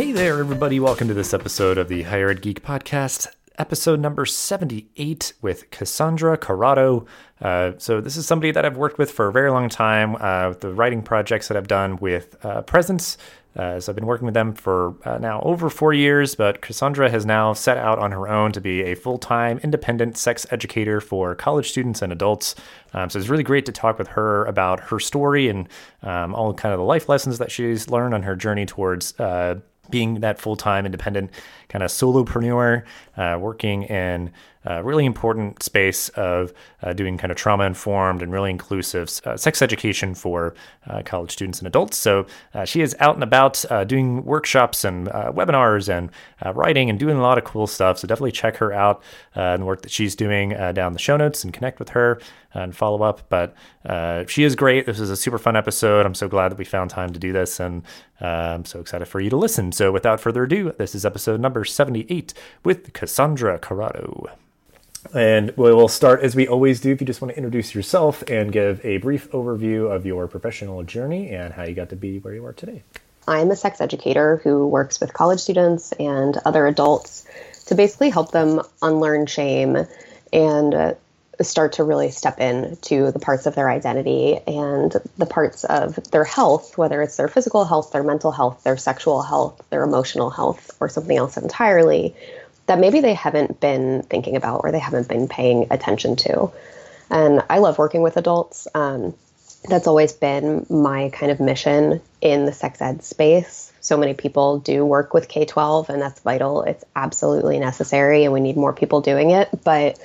Hey there, everybody. Welcome to this episode of the Higher Ed Geek Podcast, episode number 78 with Cassandra Corrado. Uh, so, this is somebody that I've worked with for a very long time, uh, with the writing projects that I've done with uh, Presence. Uh, so I've been working with them for uh, now over four years, but Cassandra has now set out on her own to be a full time independent sex educator for college students and adults. Um, so it's really great to talk with her about her story and um, all kind of the life lessons that she's learned on her journey towards uh, being that full time independent kind of solopreneur, uh, working in a really important space of uh, doing kind of trauma informed and really inclusive uh, sex education for uh, college students and adults. So uh, she is out and about uh, doing workshops and webinars and writing and doing a lot of cool stuff. So definitely check her out and the work that she's doing down the show notes and connect with her and follow up. But she is great. This is a super fun episode. I'm so glad that we found time to do this and I'm so excited for you to listen. So without further ado, this is episode number 78 with Cassandra Corrado. And we will start as we always do. If you just want to introduce yourself and give a brief overview of your professional journey and how you got to be where you are today. I'm a sex educator who works with college students and other adults to basically help them unlearn shame and uh, start to really step in to the parts of their identity and the parts of their health, whether it's their physical health, their mental health, their sexual health, their emotional health, or something else entirely, that maybe they haven't been thinking about or they haven't been paying attention to. And I love working with adults. Um, that's always been my kind of mission in the sex ed space. So many people do work with K 12, and that's vital. It's absolutely necessary, and we need more people doing it. But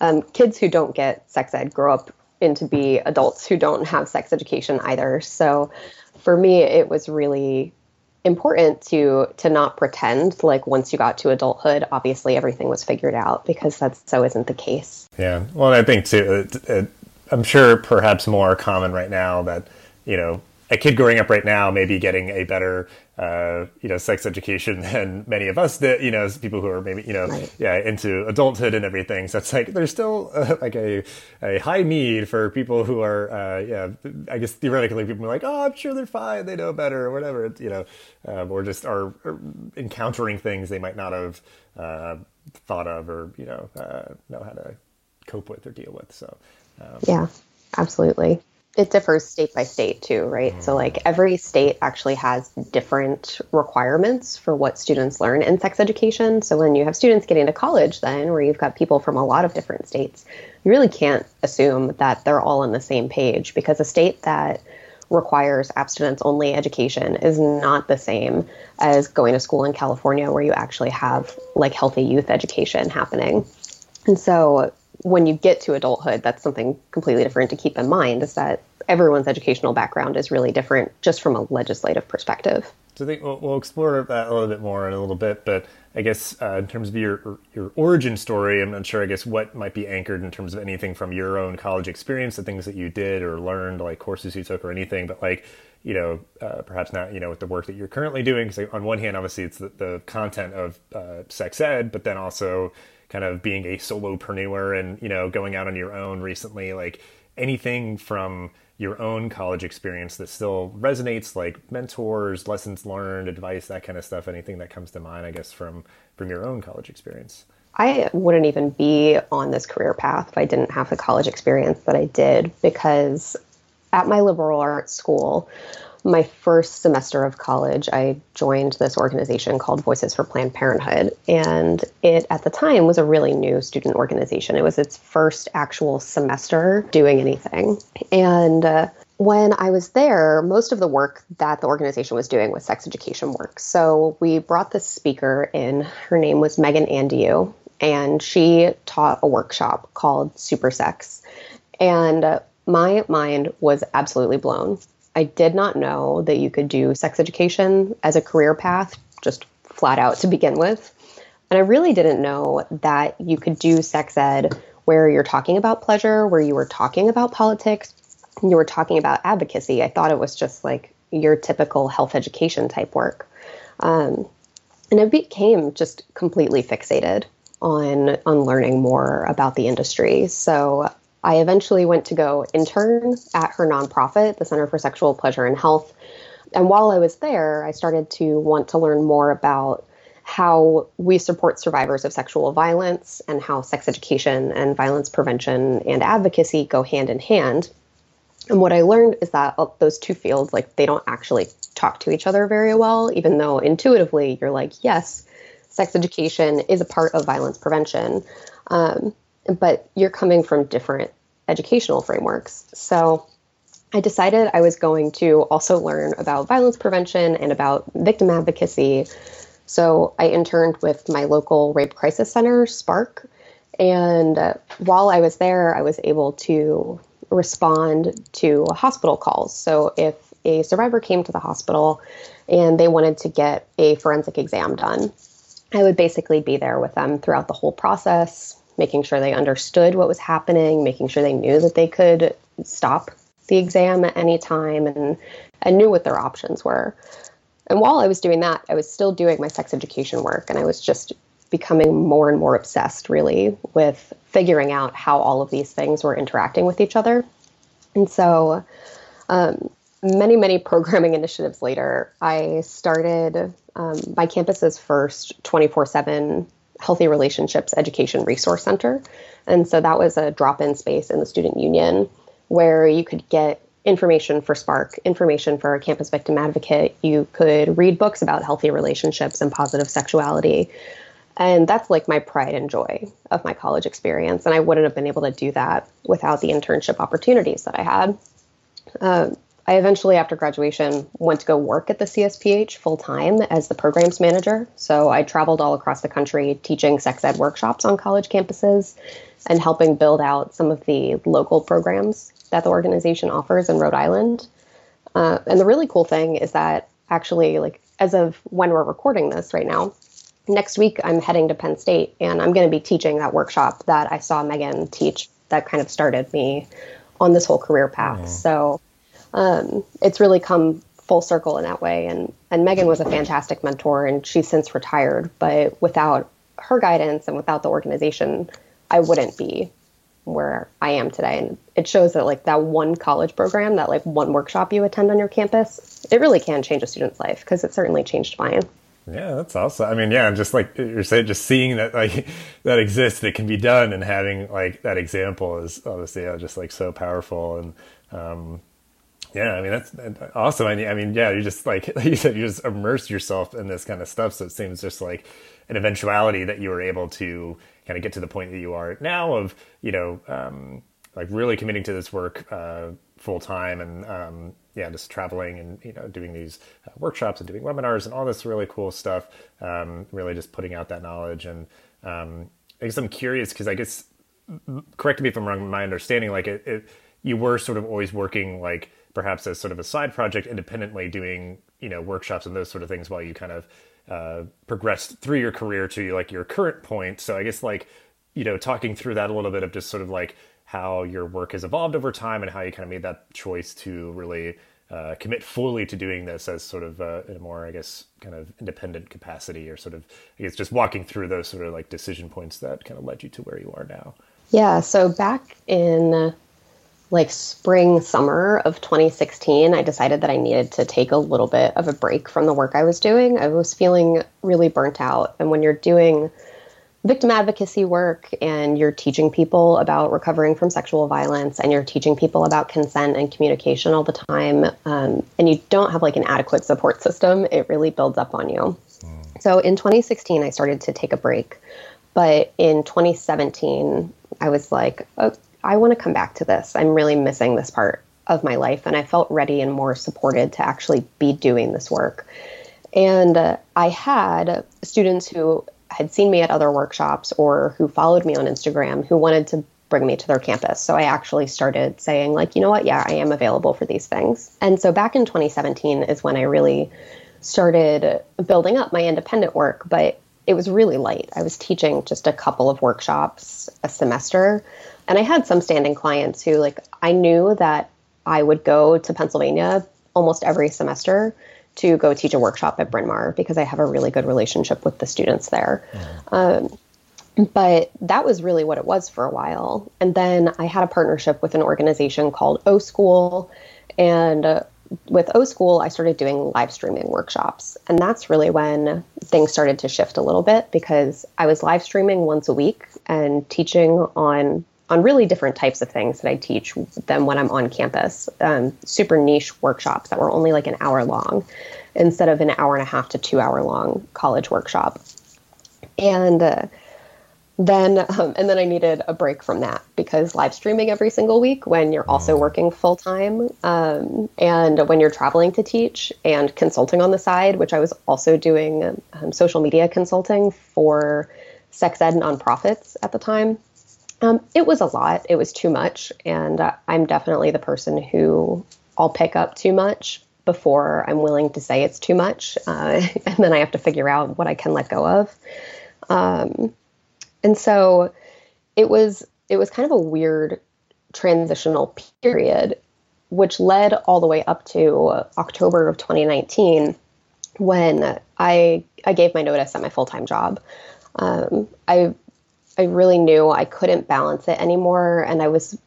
um, kids who don't get sex ed grow up into be adults who don't have sex education either. So for me, it was really important to to not pretend like once you got to adulthood obviously everything was figured out because that's so isn't the case yeah well i think too it, it, i'm sure perhaps more common right now that you know a kid growing up right now may be getting a better, uh, you know, sex education than many of us that, you know, as people who are maybe, you know, right. yeah, into adulthood and everything. So it's like there's still uh, like a, a high need for people who are, uh, yeah, I guess theoretically people are like, oh, I'm sure they're fine, they know better or whatever, you know, um, or just are, are, encountering things they might not have uh, thought of or, you know, uh, know how to cope with or deal with. So, um, yeah, absolutely it differs state by state too, right? Mm. So like every state actually has different requirements for what students learn in sex education. So when you have students getting to college then where you've got people from a lot of different states, you really can't assume that they're all on the same page because a state that requires abstinence only education is not the same as going to school in California where you actually have like healthy youth education happening. And so when you get to adulthood, that's something completely different to keep in mind is that everyone's educational background is really different just from a legislative perspective. So I think we'll, we'll explore that a little bit more in a little bit, but I guess uh, in terms of your your origin story, I'm not sure. I guess what might be anchored in terms of anything from your own college experience, the things that you did or learned, like courses you took or anything. But like you know, uh, perhaps not you know with the work that you're currently doing. Because on one hand, obviously it's the, the content of uh, sex ed, but then also kind of being a solopreneur and you know going out on your own recently like anything from your own college experience that still resonates like mentors lessons learned advice that kind of stuff anything that comes to mind i guess from from your own college experience? I wouldn't even be on this career path if i didn't have the college experience that i did because at my liberal arts school my first semester of college, I joined this organization called Voices for Planned Parenthood. And it, at the time, was a really new student organization. It was its first actual semester doing anything. And uh, when I was there, most of the work that the organization was doing was sex education work. So we brought this speaker in. Her name was Megan Andelloux, and she taught a workshop called Super Sex. And uh, my mind was absolutely blown I did not know that you could do sex education as a career path, just flat out to begin with. And I really didn't know that you could do sex ed where you're talking about pleasure, where you were talking about politics, you were talking about advocacy. I thought it was just like your typical health education type work. Um, and I became just completely fixated on on learning more about the industry. So I eventually went to go intern at her nonprofit, the Center for Sexual Pleasure and Health. and while I was there, I started to want to learn more about how we support survivors of sexual violence and how sex education and violence prevention and advocacy go hand in hand. And what I learned is that those two fields, like, they don't actually talk to each other very well, even though intuitively you're like, yes, sex education is a part of violence prevention. Um, but you're coming from different educational frameworks. So I decided I was going to also learn about violence prevention and about victim advocacy. So I interned with my local rape crisis center, Spark. And uh, while I was there, I was able to respond to hospital calls. So if a survivor came to the hospital and they wanted to get a forensic exam done, I would basically be there with them throughout the whole process, making sure they understood what was happening, making sure they knew that they could stop the exam at any time and, and knew what their options were. And while I was doing that, I was still doing my sex education work and I was just becoming more and more obsessed really with figuring out how all of these things were interacting with each other. And so, um, many, many programming initiatives later, I started um, my campus's first 24 7 Healthy Relationships Education Resource Center. And so that was a drop in space in the student union where you could get information for Spark, information for a campus victim advocate. You could read books about healthy relationships and positive sexuality. And that's like my pride and joy of my college experience. And I wouldn't have been able to do that without the internship opportunities that I had. Um, I eventually, after graduation, went to go work at the CSPH full time as the programs manager. So I traveled all across the country teaching sex ed workshops on college campuses and helping build out some of the local programs that the organization offers in Rhode Island. Uh, and the really cool thing is that actually, like as of when we're recording this right now, next week I'm heading to Penn State and I'm going to be teaching that workshop that I saw Megan teach that kind of started me on this whole career path. So um, it's really come full circle in that way. And and Megan was a fantastic mentor, and she's since retired. But without her guidance and without the organization, I wouldn't be where I am today. And it shows that like that one college program, that like one workshop you attend on your campus, it really can change a student's life because it certainly changed mine. Yeah, that's awesome. I mean, yeah, just like you're saying, just seeing that like that exists, that can be done, and having like that example is obviously yeah, just like so powerful. And um, yeah, I mean that's awesome. I mean, I mean, yeah, you just like, you said, you just immerse yourself in this kind of stuff. So it seems just like an eventuality that you were able to kind of get to the point that you are now of you know um, like really committing to this work uh, full time and um, yeah just traveling and you know doing these uh, workshops and doing webinars and all this really cool stuff um, really just putting out that knowledge and um, I guess I'm curious because I guess correct me if I'm wrong my understanding like it, it you were sort of always working like perhaps as sort of a side project independently doing you know workshops and those sort of things while you kind of uh, progressed through your career to like your current point. So I guess like you know talking through that a little bit of just sort of like how your work has evolved over time and how you kind of made that choice to really uh, commit fully to doing this as sort of uh, in a more, I guess, kind of independent capacity, or sort of, I guess, just walking through those sort of like decision points that kind of led you to where you are now. Yeah. So back in like spring summer of 2016 i decided that i needed to take a little bit of a break from the work i was doing. I was feeling really burnt out. And when you're doing victim advocacy work and you're teaching people about recovering from sexual violence and you're teaching people about consent and communication all the time um, and you don't have like an adequate support system it really builds up on you. Mm. so in 2016 i started to take a break. But in 2017 i was like oh, I want to come back to this. I'm really missing this part of my life. And I felt ready and more supported to actually be doing this work. And uh, I had students who had seen me at other workshops or who followed me on Instagram who wanted to bring me to their campus. So I actually started saying, like, you know what? Yeah, I am available for these things. And so back in 2017 is when I really started building up my independent work, but it was really light. I was teaching just a couple of workshops a semester. And I had some standing clients who, like, I knew that I would go to Pennsylvania almost every semester to go teach a workshop at Bryn Mawr because I have a really good relationship with the students there. Mm. Um, but that was really what it was for a while. And then I had a partnership with an organization called O School. And uh, with O School, I started doing live streaming workshops. And that's really when things started to shift a little bit because I was live streaming once a week and teaching on on really different types of things that I teach than when I'm on campus. Um, super niche workshops that were only like an hour long instead of an hour and a half to two hour long college workshop. And uh, then um, and then I needed a break from that because live streaming every single week when you're also mm. working full time um, and when you're traveling to teach and consulting on the side, which I was also doing um, social media consulting for sex ed nonprofits at the time. Um, it was a lot. It was too much, and uh, I'm definitely the person who I'll pick up too much before I'm willing to say it's too much, uh, and then I have to figure out what I can let go of. Um, and so it was it was kind of a weird transitional period which led all the way up to October of 2019 when I I gave my notice at my full-time job. Um, I I really knew I couldn't balance it anymore and I was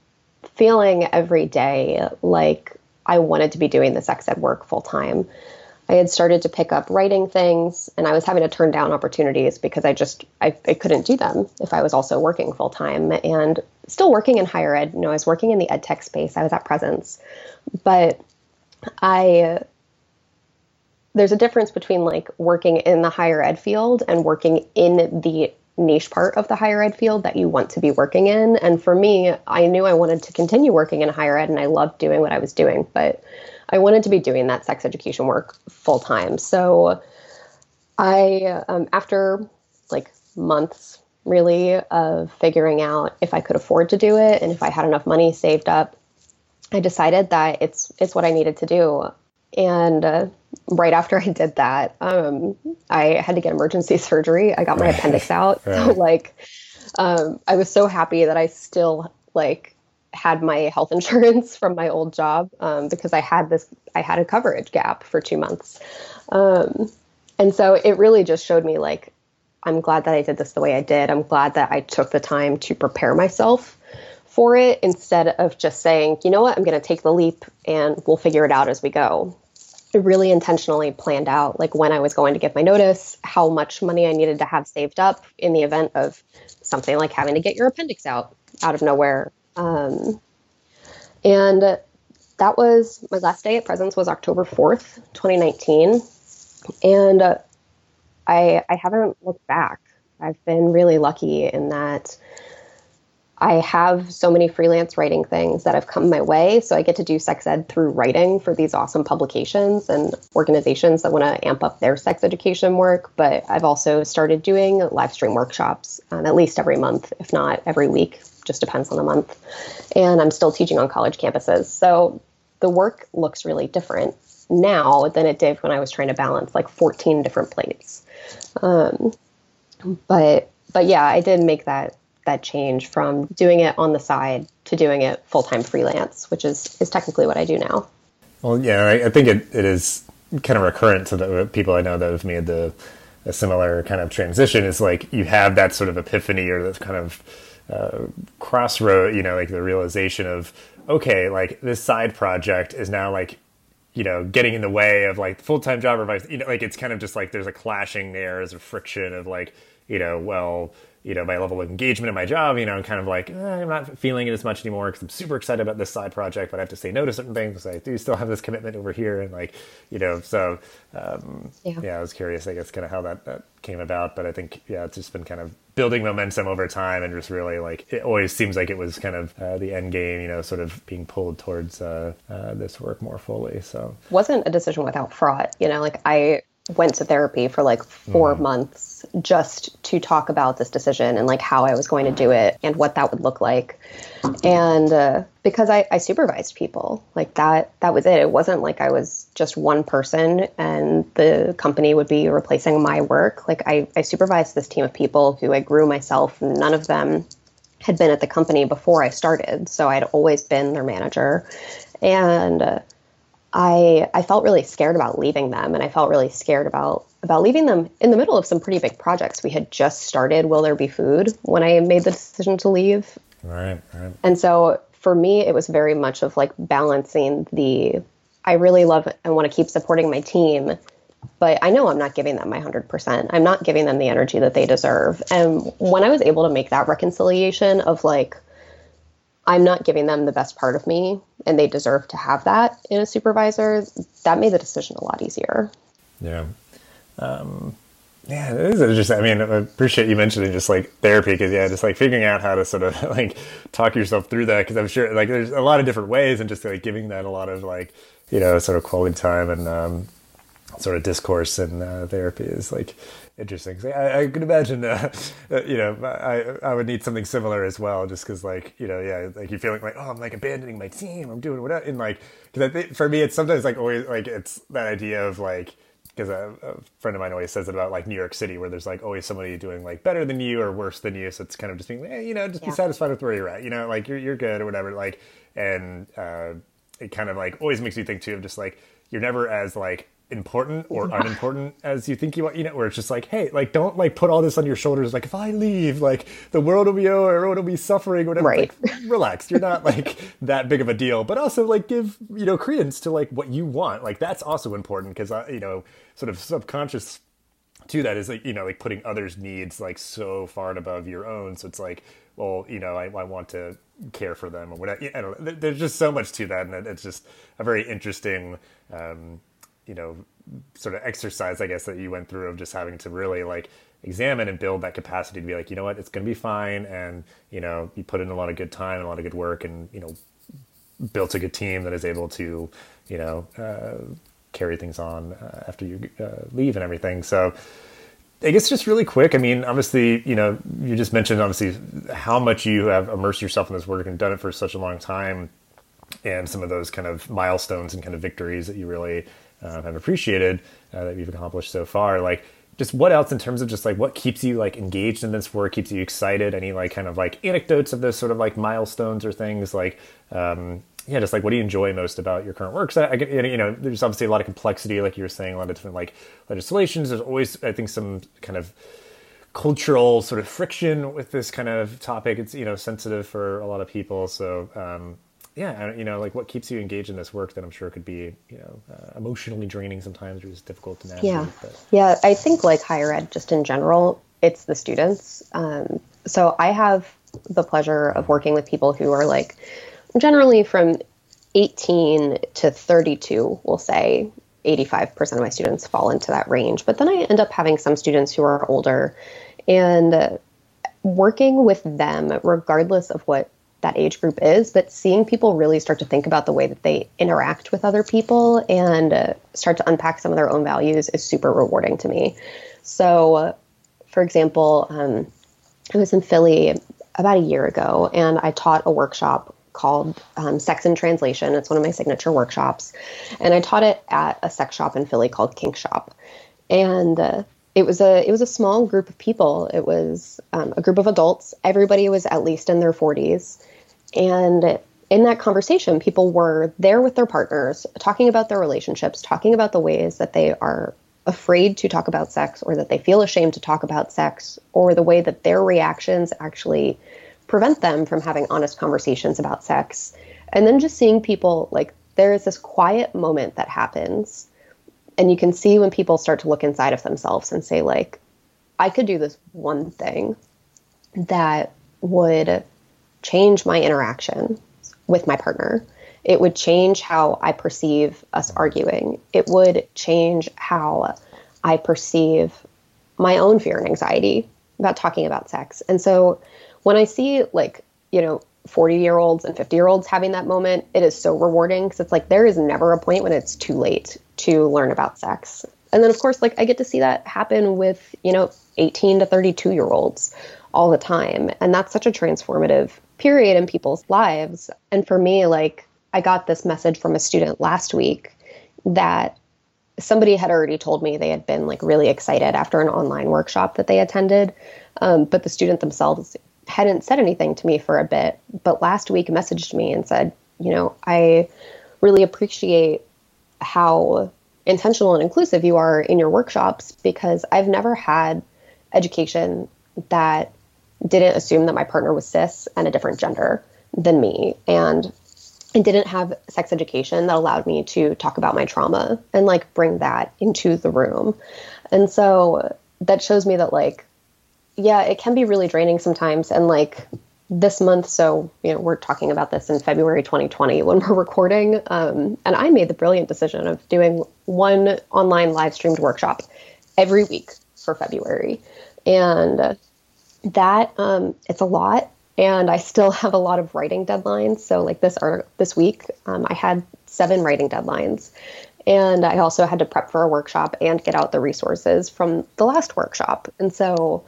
feeling every day like I wanted to be doing the sex ed work full time. I had started to pick up writing things and I was having to turn down opportunities because I just I, I couldn't do them if I was also working full time and still working in higher ed. You know, I was working in the ed tech space. I was at Presence. But I there's a difference between like working in the higher ed field and working in the niche part of the higher ed field that you want to be working in. And for me, I knew I wanted to continue working in higher ed and I loved doing what I was doing, but I wanted to be doing that sex education work full time. So I, um, after like months really of figuring out if I could afford to do it and if I had enough money saved up, I decided that it's it's what I needed to do. And uh, right after I did that, um, I had to get emergency surgery. I got my appendix out. Right. So like, um, I was so happy that I still like had my health insurance from my old job um, because I had this I had a coverage gap for two months, um, and so it really just showed me like I'm glad that I did this the way I did. I'm glad that I took the time to prepare myself for it instead of just saying, you know what, I'm going to take the leap and we'll figure it out as we go. Really intentionally planned out like when I was going to give my notice, how much money I needed to have saved up in the event of something like having to get your appendix out out of nowhere um, and that was my last day at Presence was October 4th, 2019. And uh, I, I haven't looked back. I've been really lucky in that I have so many freelance writing things that have come my way. So I get to do sex ed through writing for these awesome publications and organizations that want to amp up their sex education work. But I've also started doing live stream workshops um, at least every month, if not every week, just depends on the month. And I'm still teaching on college campuses. So the work looks really different now than it did when I was trying to balance like 14 different plates. Um, but but yeah, I did make that that change from doing it on the side to doing it full time freelance, which is is technically what I do now. Well, yeah, I, I think it, it is kind of recurrent to the people I know that have made the a similar kind of transition. Is like you have that sort of epiphany or that kind of uh, crossroad, you know, like the realization of okay, like this side project is now like you know getting in the way of like full time job or vice. You know, like it's kind of just like there's a clashing there, there's a friction of like you know, well, you know, my level of engagement in my job, you know, I'm kind of like, eh, I'm not feeling it as much anymore because I'm super excited about this side project, but I have to say no to certain things because I do still have this commitment over here. And like, you know, so, um, yeah. yeah. I was curious, I guess, kind of how that, that came about. But I think, yeah, it's just been kind of building momentum over time and just really like, it always seems like it was kind of uh, the end game, you know, sort of being pulled towards uh, uh, this work more fully. So, wasn't a decision without fraud, you know, like I, went to therapy for like four mm. months just to talk about this decision and like how I was going to do it and what that would look like. And uh, because I, I supervised people, like that, that was it. It wasn't like I was just one person and the company would be replacing my work. Like I, I supervised this team of people who I grew myself. None of them had been at the company before I started. So I'd always been their manager. And uh, I I felt really scared about leaving them, and I felt really scared about about leaving them in the middle of some pretty big projects. We had just started Will There Be Food when I made the decision to leave. Right, right. And so for me, it was very much of like balancing the I really love and want to keep supporting my team, but I know I'm not giving them my 100%. I'm not giving them the energy that they deserve. And when I was able to make that reconciliation of like, I'm not giving them the best part of me and they deserve to have that in a supervisor, that made the decision a lot easier. Yeah. Um, yeah, it is interesting. I mean, I appreciate you mentioning just like therapy because yeah, just like figuring out how to sort of like talk yourself through that because I'm sure like there's a lot of different ways and just like giving that a lot of like you know sort of quality time and um, sort of discourse and uh, therapy is like interesting. I, I could imagine, uh, uh, you know, I I would need something similar as well, just because like you know, yeah, like you're feeling like oh, I'm like abandoning my team, I'm doing whatever, and like because I think for me, it's sometimes like always like it's that idea of like because a, a, friend of mine always says it about like New York City, where there's like always somebody doing like better than you or worse than you. So it's kind of just being, hey, you know, just yeah. be satisfied with where you're at. You know, like you're you're good or whatever. Like, and uh, it kind of like always makes you think too of just like you're never as like important or unimportant as you think you want, you know, where it's just like, hey, like don't like put all this on your shoulders. Like if I leave, like the world will be over, everyone will be suffering, whatever. Right. Like, relax. You're not like that big of a deal, but also like give, you know, credence to like what you want. Like that's also important because, uh, you know, sort of subconscious to that is like, you know, like putting others' needs like so far and above your own. So it's like, well, you know, I, I want to care for them or whatever. I don't know. There's just so much to that. And it's just a very interesting, um, you know sort of exercise i guess that you went through of just having to really like examine and build that capacity to be like you know what it's going to be fine and you know you put in a lot of good time and a lot of good work and you know built a good team that is able to you know uh, carry things on uh, after you uh, leave and everything so I guess just really quick. I mean, obviously, you know, you just mentioned obviously how much you have immersed yourself in this work and done it for such a long time, and some of those kind of milestones and kind of victories that you really uh, have appreciated uh, that we've accomplished so far. Like, just what else in terms of just like what keeps you like engaged in this work, keeps you excited? Any like kind of like anecdotes of those sort of like milestones or things like, um, yeah, just like what do you enjoy most about your current work? So I get, you know, there's obviously a lot of complexity, like you were saying, a lot of different like legislations. There's always, I think, some kind of cultural sort of friction with this kind of topic. It's you know sensitive for a lot of people. So um, yeah, you know, like what keeps you engaged in this work that I'm sure could be, you know, uh, emotionally draining sometimes or just difficult to navigate. Yeah, but. yeah. I think like higher ed, just in general, it's the students. Um, so I have the pleasure of working with people who are like generally from 18 to 32. We'll say 85% of my students fall into that range, but then I end up having some students who are older, and uh, working with them, regardless of what that age group is, but seeing people really start to think about the way that they interact with other people and uh, start to unpack some of their own values is super rewarding to me. So, uh, for example, um, I was in Philly about a year ago and I taught a workshop called um, Sex in Translation. It's one of my signature workshops. And I taught it at a sex shop in Philly called Kink Shop. And uh, it was a it was a small group of people. It was um, a group of adults. Everybody was at least in their 40s, and in that conversation, people were there with their partners, talking about their relationships, talking about the ways that they are afraid to talk about sex or that they feel ashamed to talk about sex or the way that their reactions actually prevent them from having honest conversations about sex. And then just seeing people like there is this quiet moment that happens and you can see when people start to look inside of themselves and say like I could do this one thing that would change my interaction with my partner. It would change how I perceive us arguing. It would change how I perceive my own fear and anxiety about talking about sex. And so when I see like, you know, 40 year olds and 50 year olds having that moment, it is so rewarding because it's like there is never a point when it's too late to learn about sex. And then, of course, like I get to see that happen with, you know, 18 to 32 year olds all the time. And that's such a transformative period in people's lives. And for me, like, I got this message from a student last week that somebody had already told me they had been like really excited after an online workshop that they attended. Um, but the student themselves hadn't said anything to me for a bit. But last week messaged me and said, you know, I really appreciate how intentional and inclusive you are in your workshops because I've never had education that didn't assume that my partner was cis and a different gender than me. And I didn't have sex education that allowed me to talk about my trauma and like bring that into the room. And so that shows me that like yeah, it can be really draining sometimes and like this month so you know we're talking about this in february 2020 when we're recording um, and i made the brilliant decision of doing one online live streamed workshop every week for february and that um, it's a lot and I still have a lot of writing deadlines. So like this art this week, um, I had seven writing deadlines, and I also had to prep for a workshop and get out the resources from the last workshop. And so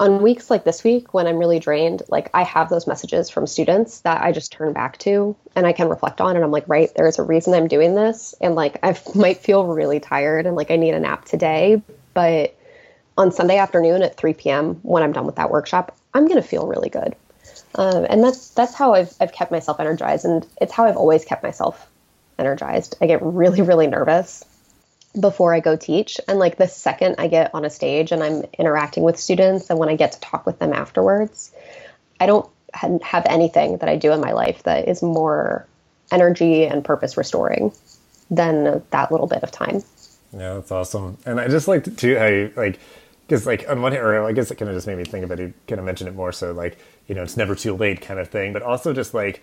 on weeks like this week when I'm really drained, like I have those messages from students that I just turn back to and I can reflect on and I'm like, right, there's a reason I'm doing this and like I might feel really tired and like I need a nap today, but on Sunday afternoon at 3 p.m. when I'm done with that workshop, I'm going to feel really good. Um, and that's that's how I've I've kept myself energized, and it's how I've always kept myself energized. I get really really nervous before I go teach, and like the second I get on a stage and I'm interacting with students, and when I get to talk with them afterwards, I don't have anything that I do in my life that is more energy and purpose restoring than that little bit of time. Yeah, that's awesome. And I just like to how you like because like on one hand, or I guess it kind of just made me think about it. Kind of mention it more so like you know it's never too late kind of thing, but also just like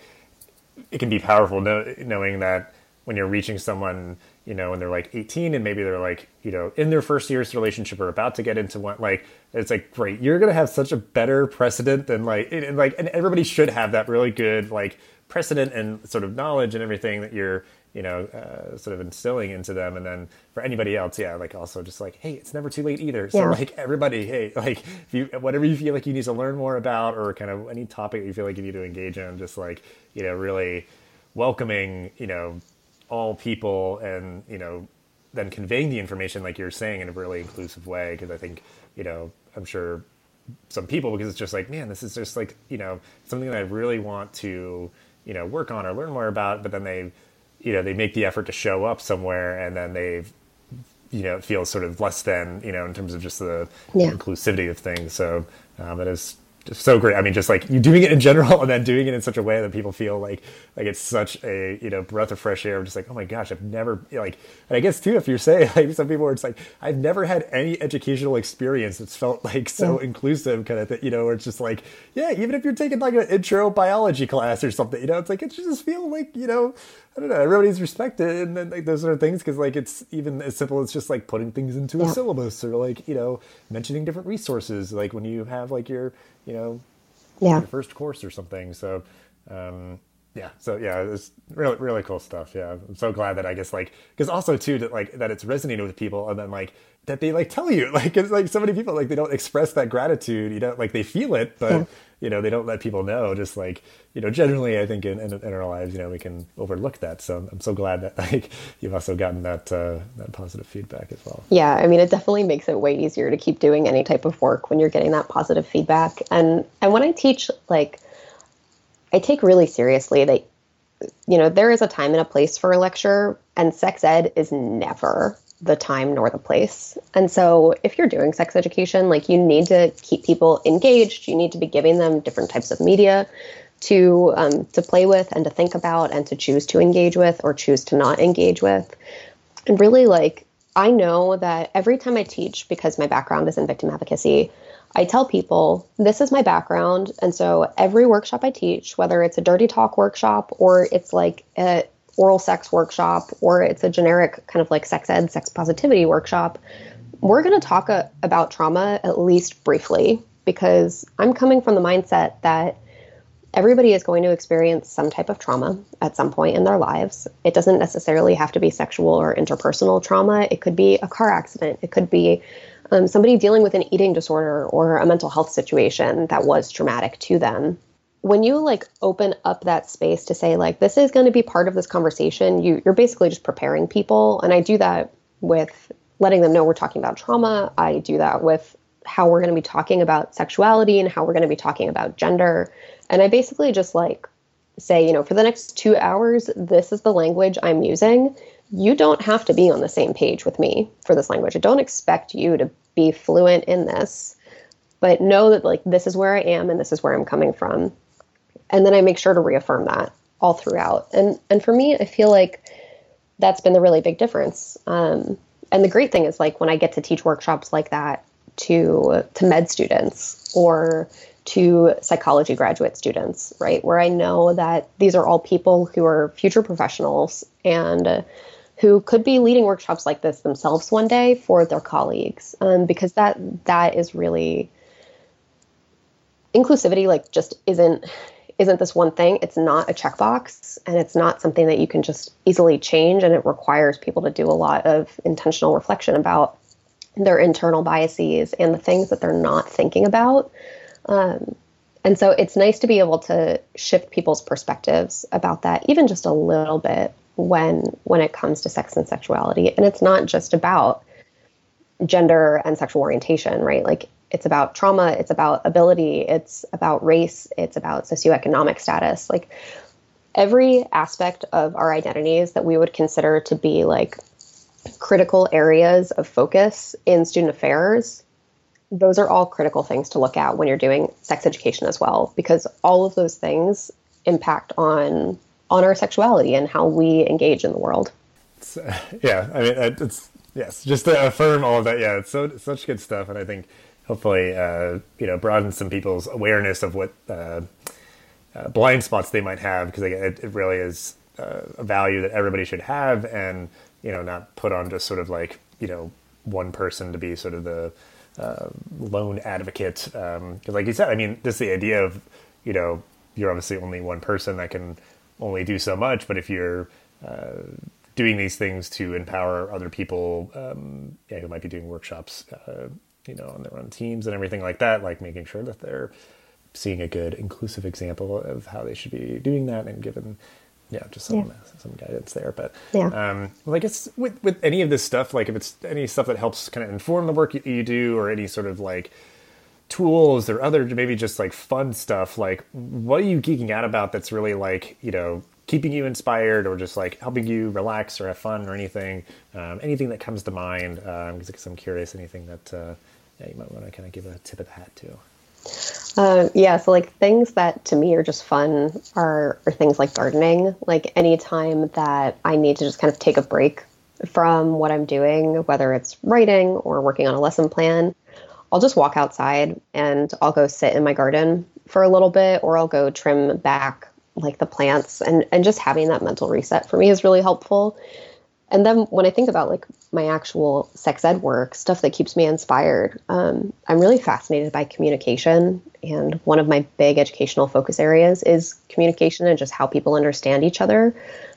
it can be powerful know, knowing that when you're reaching someone you know when they're like 18 and maybe they're like you know in their first year's relationship or about to get into one like it's like great you're gonna have such a better precedent than like and like and everybody should have that really good like precedent and sort of knowledge and everything that you're you know, uh, sort of instilling into them. And then for anybody else, yeah, like also just like, hey, it's never too late either. So yeah. like everybody, hey, like if you whatever you feel like you need to learn more about, or kind of any topic you feel like you need to engage in, just like you know, really welcoming, you know, all people, and you know, then conveying the information like you're saying in a really inclusive way. Because I think you know, I'm sure some people because it's just like, man, this is just like you know something that I really want to you know work on or learn more about, but then they you know they make the effort to show up somewhere and then they you know it feels sort of less than you know in terms of just the yeah. inclusivity of things so um, it is just so great. I mean, just like you doing it in general and then doing it in such a way that people feel like like it's such a you know breath of fresh air. just like, oh my gosh, I've never like. And I guess too, if you're saying like some people, are it's like I've never had any educational experience that's felt like so yeah. inclusive, kind of thing. You know, where it's just like, yeah, even if you're taking like an intro biology class or something, you know, it's like it just feel like you know I don't know. Everybody's respected, and then like those sort of things because like it's even as simple as just like putting things into a syllabus or like you know mentioning different resources. Like when you have like your you know yeah your first course or something. So um, yeah, so yeah, it's really really cool stuff. Yeah, I'm so glad that I guess like because also too that like that it's resonating with people, and then like that they like tell you like it's like so many people like they don't express that gratitude. You know, like they feel it, but. Yeah you know they don't let people know just like you know generally i think in, in, in, our lives you know we can overlook that. So i'm so glad that like you've also gotten that uh, that positive feedback as well. Yeah i mean it definitely makes it way easier to keep doing any type of work when you're getting that positive feedback. And and when i teach like i take really seriously that you know there is a time and a place for a lecture and sex ed is never the time nor the place. And so if you're doing sex education, like you need to keep people engaged, you need to be giving them different types of media to um, to play with and to think about and to choose to engage with or choose to not engage with. And really like I know that every time I teach because my background is in victim advocacy, I tell people this is my background and so every workshop I teach, whether it's a dirty talk workshop or it's like a oral sex workshop or it's a generic kind of like sex ed, sex positivity workshop, we're going to talk a, about trauma at least briefly because I'm coming from the mindset that everybody is going to experience some type of trauma at some point in their lives. It doesn't necessarily have to be sexual or interpersonal trauma, it could be a car accident, it could be um, somebody dealing with an eating disorder or a mental health situation that was traumatic to them when you like open up that space to say like this is going to be part of this conversation you you're basically just preparing people. And i do that with letting them know we're talking about trauma. I do that with how we're going to be talking about sexuality and how we're going to be talking about gender. And i basically just like say you know for the next 2 hours this is the language i'm using. You don't have to be on the same page with me for this language. I don't expect you to be fluent in this. But know that like this is where i am and this is where i'm coming from and then I make sure to reaffirm that all throughout. And and for me, I feel like that's been the really big difference. Um, and the great thing is like when I get to teach workshops like that to to med students or to psychology graduate students, right? Where I know that these are all people who are future professionals and who could be leading workshops like this themselves one day for their colleagues, um, because that that is really inclusivity. Like, just isn't isn't this one thing. It's not a checkbox, and it's not something that you can just easily change. And it requires people to do a lot of intentional reflection about their internal biases and the things that they're not thinking about. Um, and so it's nice to be able to shift people's perspectives about that, even just a little bit when when it comes to sex and sexuality. And it's not just about gender and sexual orientation, right? Like it's about trauma, it's about ability, it's about race, it's about socioeconomic status. Like every aspect of our identities that we would consider to be like critical areas of focus in student affairs those are all critical things to look at when you're doing sex education as well because all of those things impact on on our sexuality and how we engage in the world uh, yeah i mean it's yes just to affirm all of that yeah it's so such good stuff and i think hopefully uh, you know broaden some people's awareness of what uh, uh blind spots they might have because it, it really is uh, a value that everybody should have and you know not put on just sort of like you know one person to be sort of the uh, lone advocate. Because, um, like you said, I mean, just the idea of, you know, you're obviously only one person that can only do so much, but if you're uh, doing these things to empower other people, um, yeah, who might be doing workshops, you know, on their own teams and everything like that, like making sure that they're seeing a good inclusive example of how they should be doing that and given yeah, just some yeah. some guidance there. But yeah, um, well, I guess with with any of this stuff, like if it's any stuff that helps kind of inform the work you, you do, or any sort of like tools or other maybe just like fun stuff, like what are you geeking out about that's really like you know keeping you inspired or just like helping you relax or have fun or anything, um, anything that comes to mind? Because um, I'm curious, anything that uh, yeah, you might want to kind of give a tip of the hat to. Uh, yeah, so like things that to me are just fun are, are things like gardening. Like anytime that I need to just kind of take a break from what I'm doing, whether it's writing or working on a lesson plan, I'll just walk outside and I'll go sit in my garden for a little bit or I'll go trim back like the plants and, and just having that mental reset for me is really helpful. And then when I think about like my actual sex ed work, stuff that keeps me inspired, um, I'm really fascinated by communication. And one of my big educational focus areas is communication and just how people understand each other.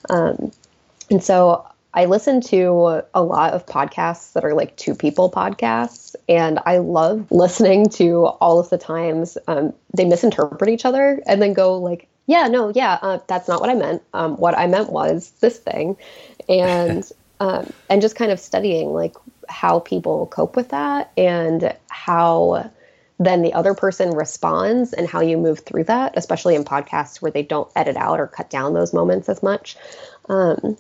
Um, and so I listen to a lot of podcasts that are like two people podcasts, and I love listening to all of the times um, they misinterpret each other and then go like, "Yeah, no, yeah, uh, that's not what I meant. Um, what I meant was this thing," and um, and just kind of studying like how people cope with that and how then the other person responds and how you move through that, especially in podcasts where they don't edit out or cut down those moments as much. Um,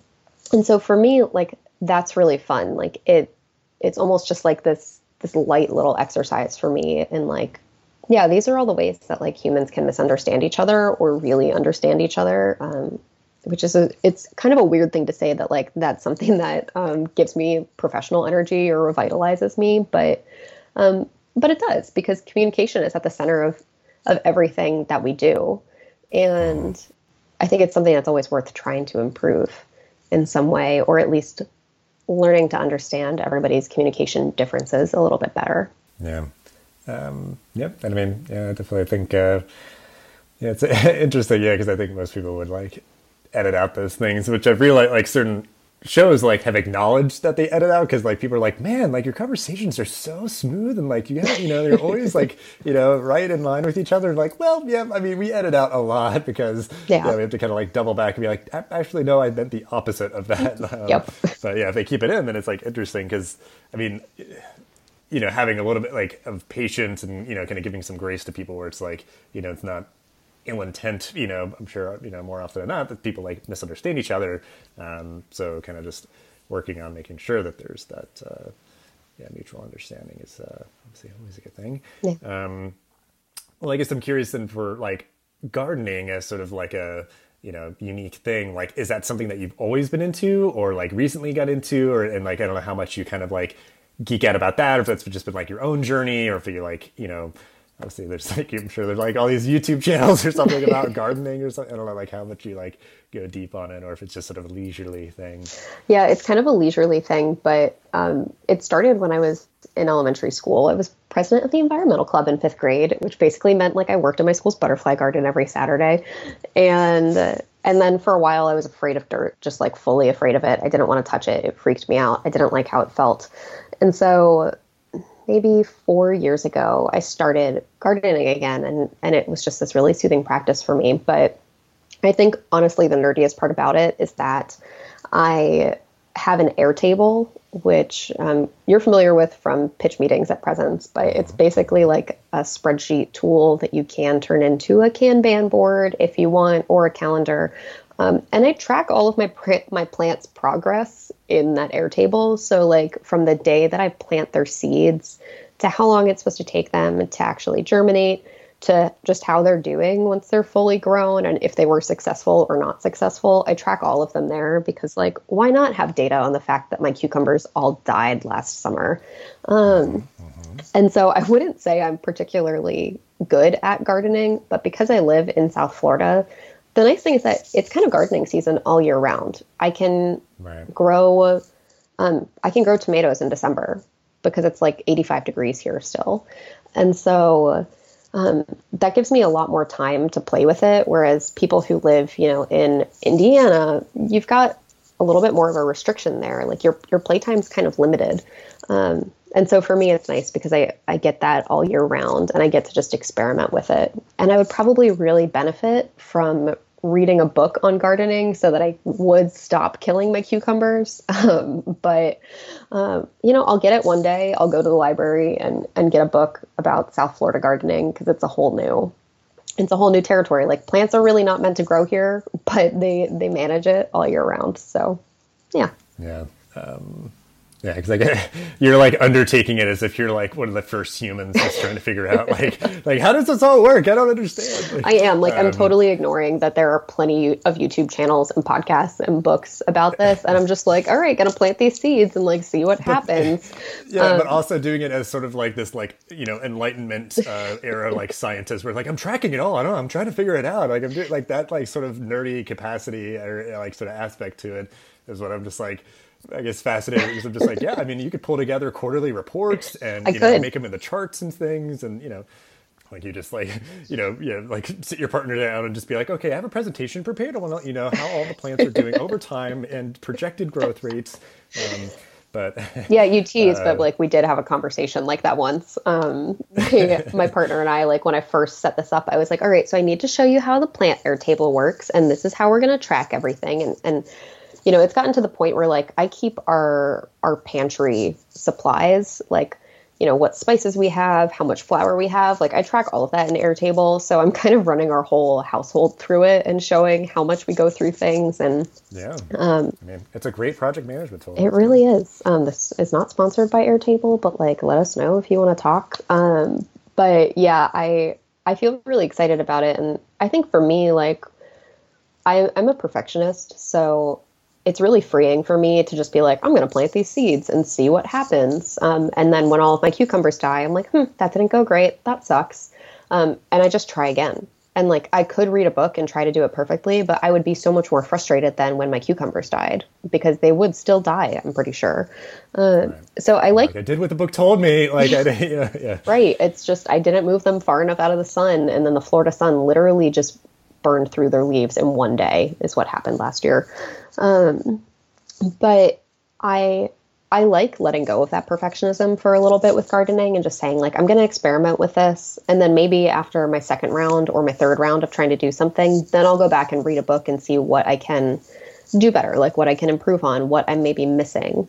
and so for me, like that's really fun. Like it, it's almost just like this this light little exercise for me and like yeah these are all the ways that like humans can misunderstand each other or really understand each other um, which is a it's kind of a weird thing to say that like that's something that um, gives me professional energy or revitalizes me but um, but it does because communication is at the center of of everything that we do. And i think it's something that's always worth trying to improve in some way or at least learning to understand everybody's communication differences a little bit better. Yeah um, yep and i mean yeah definitely think uh, yeah it's interesting yeah because i think most people would like edit out those things, which I've realized like certain shows like have acknowledged that they edit out because like people are like, man, like your conversations are so smooth and like you have, you know, they're always like, you know, right in line with each other. and Like, well, yeah, I mean, we edit out a lot because yeah, we have to kind of like double back and be like, actually, no, I meant the opposite of that. Um, yep. But yeah, if they keep it in, then it's like interesting because I mean, you know, having a little bit like of patience and you know, kind of giving some grace to people where it's like, you know, it's not ill intent. You know, I'm sure you know more often than not that people like misunderstand each other. Um, so kind of just working on making sure that there's that uh, yeah mutual understanding is uh, obviously always a good thing. Yeah. Um, well, I guess I'm curious then for like gardening as sort of like a you know unique thing like is that something that you've always been into or like recently got into or and like i don't know how much you kind of like geek out about that or if that's just been like your own journey or if you're like you know obviously there's like i'm sure there's like all these youtube channels or something about gardening or something. I don't know like how much you like go deep on it or if it's just sort of a leisurely thing. Yeah it's kind of a leisurely thing but um, it started when i was in elementary school. I was president of the environmental club in fifth grade which basically meant like i worked in my school's butterfly garden every saturday. And uh, and then for a while i was afraid of dirt just like fully afraid of it. I didn't want to touch it. It freaked me out. I didn't like how it felt and so maybe four years ago, I started gardening again, and and it was just this really soothing practice for me. But I think honestly, the nerdiest part about it is that I have an Airtable, which um, you're familiar with from pitch meetings at Presence, but it's basically like a spreadsheet tool that you can turn into a Kanban board if you want, or a calendar. Um, and I track all of my my plants' progress in that Airtable. So like from the day that I plant their seeds to how long it's supposed to take them to actually germinate to just how they're doing once they're fully grown and if they were successful or not successful. I track all of them there because like why not have data on the fact that my cucumbers all died last summer. Um, mm-hmm. And so I wouldn't say I'm particularly good at gardening, but because I live in South Florida, the nice thing is that it's kind of gardening season all year round. I can right. grow, um, I can grow tomatoes in December because it's like 85 degrees here still, and so um, that gives me a lot more time to play with it. Whereas people who live, you know, in Indiana, you've got a little bit more of a restriction there. Like your your playtime's kind of limited. Um, and so for me, it's nice because I, I get that all year round and I get to just experiment with it. And I would probably really benefit from reading a book on gardening so that I would stop killing my cucumbers. Um, but, um, you know, I'll get it one day. I'll go to the library and, and get a book about South Florida gardening because it's a whole new. It's a whole new territory. Like plants are really not meant to grow here, but they they manage it all year round. So, yeah. Yeah. Um, yeah, because like you're like undertaking it as if you're like one of the first humans just trying to figure out like like how does this all work? I don't understand. Like, I am like um, I'm totally ignoring that there are plenty of YouTube channels and podcasts and books about this, and I'm just like, all right, gonna plant these seeds and like see what happens. yeah, um, but also doing it as sort of like this like you know Enlightenment uh, era like scientist, where like I'm tracking it all. I don't know. I'm trying to figure it out. Like I'm doing like that like sort of nerdy capacity or like sort of aspect to it is what I'm just like I guess fascinating because I'm just like, yeah, I mean, you could pull together quarterly reports and you know, make them in the charts and things, and you know, like you just like you know, yeah, like sit your partner down and just be like, okay, I have a presentation prepared. I want to let you know how all the plants are doing over time and projected growth rates. Um, but yeah, you tease, uh, but like we did have a conversation like that once. Um, my partner and I, like when I first set this up, I was like, all right, so I need to show you how the plant Airtable works, and this is how we're going to track everything, and and you know, it's gotten to the point where like I keep our our pantry supplies, like, you know, what spices we have, how much flour we have. Like I track all of that in Airtable. So I'm kind of running our whole household through it and showing how much we go through things. And yeah, um, I mean, it's a great project management tool. It really is. Um, this is not sponsored by Airtable, but like, let us know if you want to talk. Um, but yeah, I I feel really excited about it, and I think for me, like, I, I'm a perfectionist, so it's really freeing for me to just be like, I'm going to plant these seeds and see what happens. Um, and then when all of my cucumbers die, I'm like, hmm, that didn't go great. That sucks. Um, and I just try again. And like, I could read a book and try to do it perfectly, but I would be so much more frustrated than when my cucumbers died because they would still die. I'm pretty sure. Uh, right. So I like, like, I did what the book told me. Like, I, yeah, yeah. Right. It's just I didn't move them far enough out of the sun, and then the Florida sun literally just burned through their leaves in one day. Is what happened last year. Um, but I I like letting go of that perfectionism for a little bit with gardening and just saying like I'm going to experiment with this. And then maybe after my second round or my third round of trying to do something then I'll go back and read a book and see what I can do better like what I can improve on what I'm maybe missing.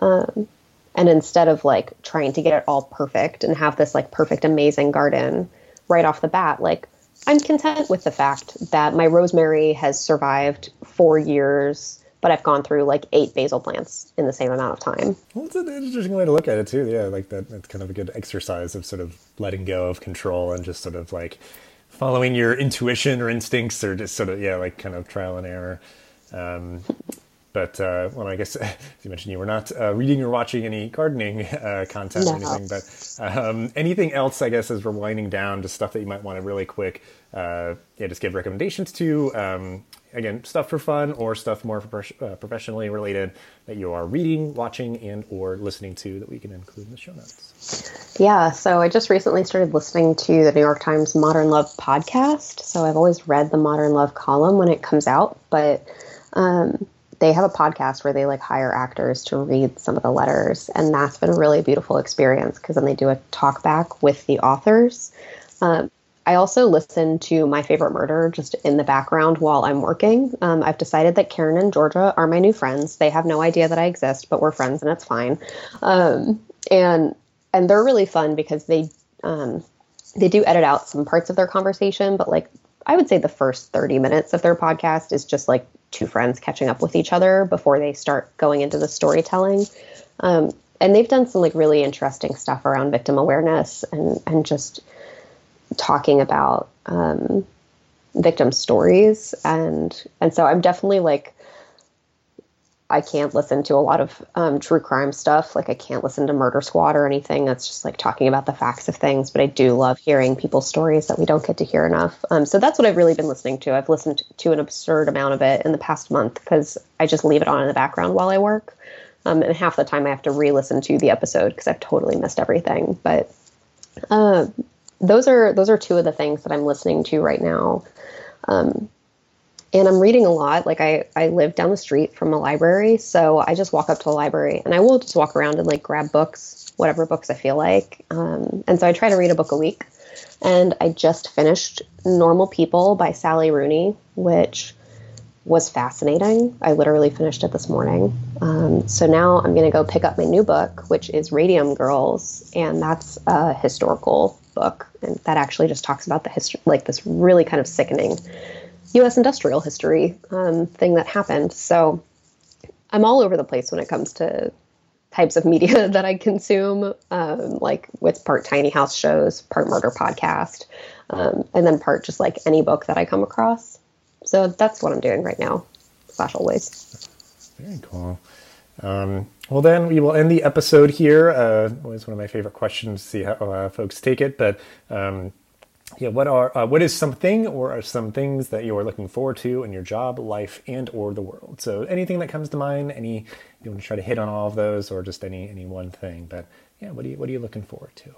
Um, and instead of like trying to get it all perfect and have this like perfect amazing garden right off the bat like I'm content with the fact that my rosemary has survived four years, but I've gone through like eight basil plants in the same amount of time. Well, it's an interesting way to look at it too. Yeah, like that. It's kind of a good exercise of sort of letting go of control and just sort of like following your intuition or instincts, or just sort of yeah, like kind of trial and error. Um, but uh, well, I guess as you mentioned, you were not uh, reading or watching any gardening uh, content no. or anything. But um, anything else, I guess, as we're winding down, just stuff that you might want to really quick, uh, yeah, just give recommendations to. Um, again, stuff for fun or stuff more uh, professionally related that you are reading, watching, and or listening to that we can include in the show notes. Yeah, so I just recently started listening to the New York Times Modern Love podcast. So I've always read the Modern Love column when it comes out, but um, they have a podcast where they like hire actors to read some of the letters, and that's been a really beautiful experience because then they do a talk back with the authors. Um, I also listen to My Favorite Murder just in the background while I'm working. Um, I've decided that Karen and Georgia are my new friends. They have no idea that I exist, but we're friends and it's fine. Um, and and they're really fun because they um, they do edit out some parts of their conversation, but like I would say the first 30 minutes of their podcast is just like two friends catching up with each other before they start going into the storytelling. Um, and they've done some like really interesting stuff around victim awareness and and just talking about um, victim stories and and so I'm definitely like I can't listen to a lot of um, true crime stuff. Like I can't listen to Murder Squad or anything that's just like talking about the facts of things. But I do love hearing people's stories that we don't get to hear enough. Um, so that's what I've really been listening to. I've listened to an absurd amount of it in the past month because I just leave it on in the background while I work. Um, and half the time I have to re-listen to the episode because I've totally missed everything. But uh, those are those are two of the things that I'm listening to right now. Um, and I'm reading a lot. Like I, I live down the street from a library, so I just walk up to the library and I will just walk around and like grab books, whatever books I feel like. Um, and so I try to read a book a week. And I just finished Normal People by Sally Rooney, which was fascinating. I literally finished it this morning. Um, so now I'm going to go pick up my new book, which is Radium Girls, and that's a historical book, and that actually just talks about the history, like this really kind of sickening U.S. industrial history um, thing that happened. So I'm all over the place when it comes to types of media that I consume, um, like with part tiny house shows, part murder podcast, um, and then part just like any book that I come across. So that's what I'm doing right now, slash always. Very cool. Um, well, then we will end the episode here. Uh, always one of my favorite questions to see how uh, folks take it. But um, yeah, what are uh, what is something or are some things that you are looking forward to in your job, life, and or the world? So anything that comes to mind. Any you want to try to hit on all of those, or just any any one thing. But yeah, what are you what are you looking forward to?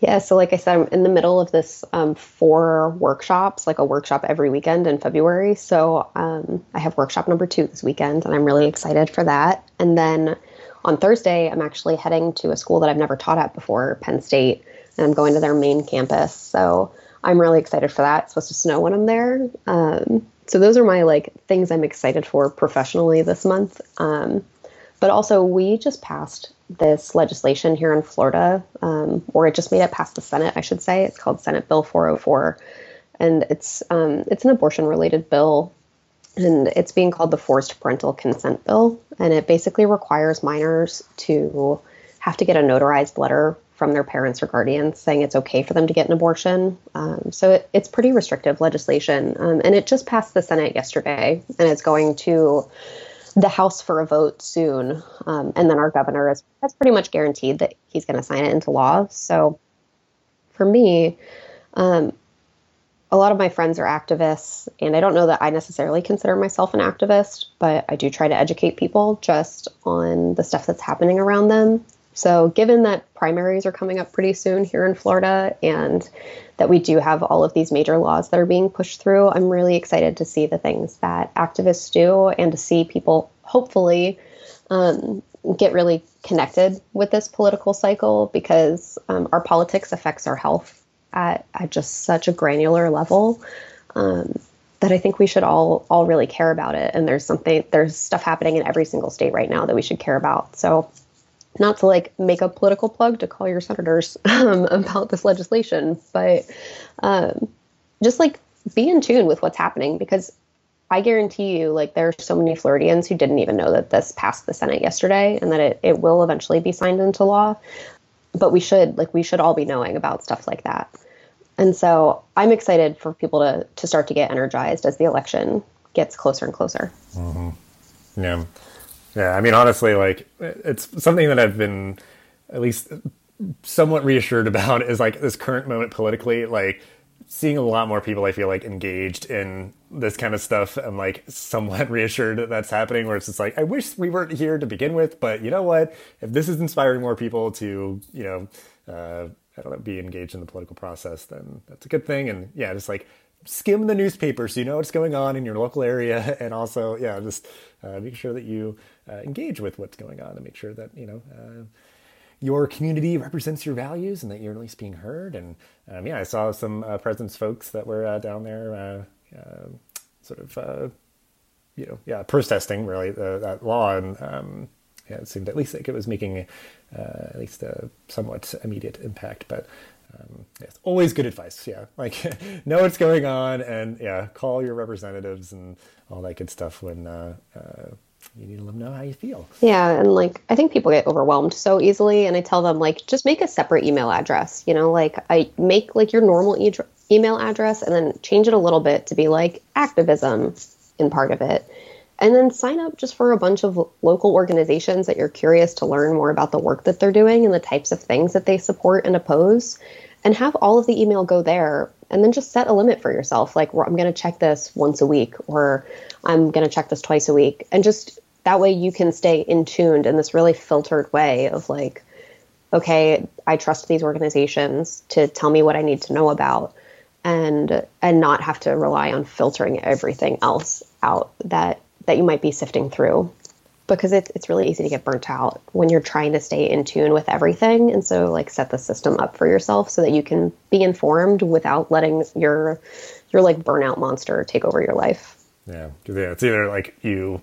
Yeah, so like I said, I'm in the middle of this um, four workshops, like a workshop every weekend in February. So um, I have workshop number two this weekend, and I'm really excited for that. And then on Thursday, I'm actually heading to a school that I've never taught at before, Penn State, and I'm going to their main campus. So I'm really excited for that. It's supposed to snow when I'm there. Um, so those are my like things I'm excited for professionally this month. Um, but also, we just passed this legislation here in Florida, um, or it just made it past the Senate, I should say. It's called Senate Bill 404, and it's um, it's an abortion-related bill, and it's being called the Forced Parental Consent Bill, and it basically requires minors to have to get a notarized letter from their parents or guardians saying it's okay for them to get an abortion. Um, so it, it's pretty restrictive legislation, um, and it just passed the Senate yesterday, and it's going to the House for a vote soon. Um, and then our governor is, has pretty much guaranteed that he's going to sign it into law. So for me, um, a lot of my friends are activists, and I don't know that I necessarily consider myself an activist, but I do try to educate people just on the stuff that's happening around them. So, given that primaries are coming up pretty soon here in Florida and that we do have all of these major laws that are being pushed through, I'm really excited to see the things that activists do and to see people hopefully um, get really connected with this political cycle because um, our politics affects our health at, at just such a granular level. Um, that I think we should all all really care about it. And there's something there's stuff happening in every single state right now that we should care about. So not to like make a political plug to call your senators um, about this legislation, but um, just like be in tune with what's happening because I guarantee you, like, there are so many Floridians who didn't even know that this passed the Senate yesterday and that it, it will eventually be signed into law. But we should, like, we should all be knowing about stuff like that. And so I'm excited for people to, to start to get energized as the election gets closer and closer. Mm-hmm. Yeah. Yeah. I mean, honestly, like it's something that I've been at least somewhat reassured about is like this current moment politically, like seeing a lot more people I feel like engaged in this kind of stuff. I'm like somewhat reassured that that's happening where it's just like, I wish we weren't here to begin with, but you know what? If this is inspiring more people to, you know, uh, I don't know, be engaged in the political process, then that's a good thing. And yeah, just like skim the newspaper so you know what's going on in your local area. And also, yeah, just uh, make sure that you uh, engage with what's going on and make sure that, you know, uh, your community represents your values and that you're at least being heard. And um, yeah, I saw some uh, Presence folks that were uh, down there, uh, uh sort of, uh, you know, yeah, protesting really uh, that law, and um, yeah, it seemed at least like it was making at least a somewhat immediate impact. But um, it's always good advice. Yeah, like know what's going on, and yeah, call your representatives and all that good stuff when you need to let them know how you feel. Yeah, and like I think people get overwhelmed so easily, and I tell them like just make a separate email address. You know, like I make like your normal e- email address, and then change it a little bit to be like activism in part of it, and then sign up just for a bunch of local organizations that you're curious to learn more about the work that they're doing and the types of things that they support and oppose, and have all of the email go there and then just set a limit for yourself like i'm going to check this once a week or i'm going to check this twice a week and just that way you can stay in tuned in this really filtered way of like okay i trust these organizations to tell me what i need to know about and and not have to rely on filtering everything else out that that you might be sifting through. Because it, it's really easy to get burnt out when you're trying to stay in tune with everything. And so like set the system up for yourself so that you can be informed without letting your your like burnout monster take over your life. Yeah. It's either like you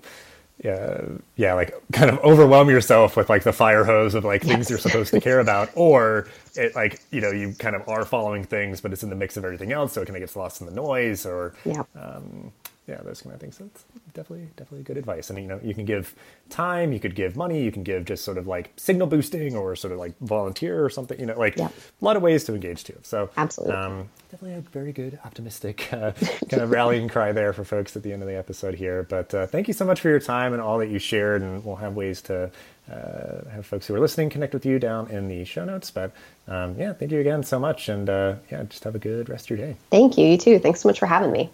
yeah, yeah, like kind of overwhelm yourself with like the fire hose of like things yes. you're supposed to care about, or it like you know you kind of are following things, but it's in the mix of everything else, so it kind of gets lost in the noise, or yeah. Um, yeah, those kind of things. So it's definitely, definitely good advice. And you know, you can give time, you could give money, you can give just sort of like signal boosting or sort of like volunteer or something. You know, like yeah. a lot of ways to engage too. So absolutely, um, definitely a very good, optimistic uh, kind of rallying cry there for folks at the end of the episode here. But uh, thank you so much for your time and all that you shared. And we'll have ways to uh, have folks who are listening connect with you down in the show notes. But um, yeah, thank you again so much, and uh, yeah, just have a good rest of your day. Thank you. You too. Thanks so much for having me.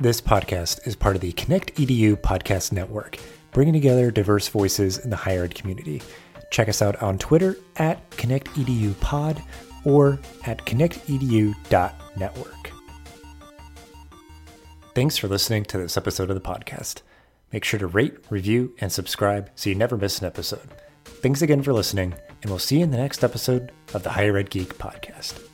This podcast is part of the ConnectEDU podcast network, bringing together diverse voices in the higher ed community. Check us out on Twitter at ConnectEDUPod or at connectedu.network. Thanks for listening to this episode of the podcast. Make sure to rate, review, and subscribe so you never miss an episode. Thanks again for listening, and we'll see you in the next episode of the Higher Ed Geek podcast.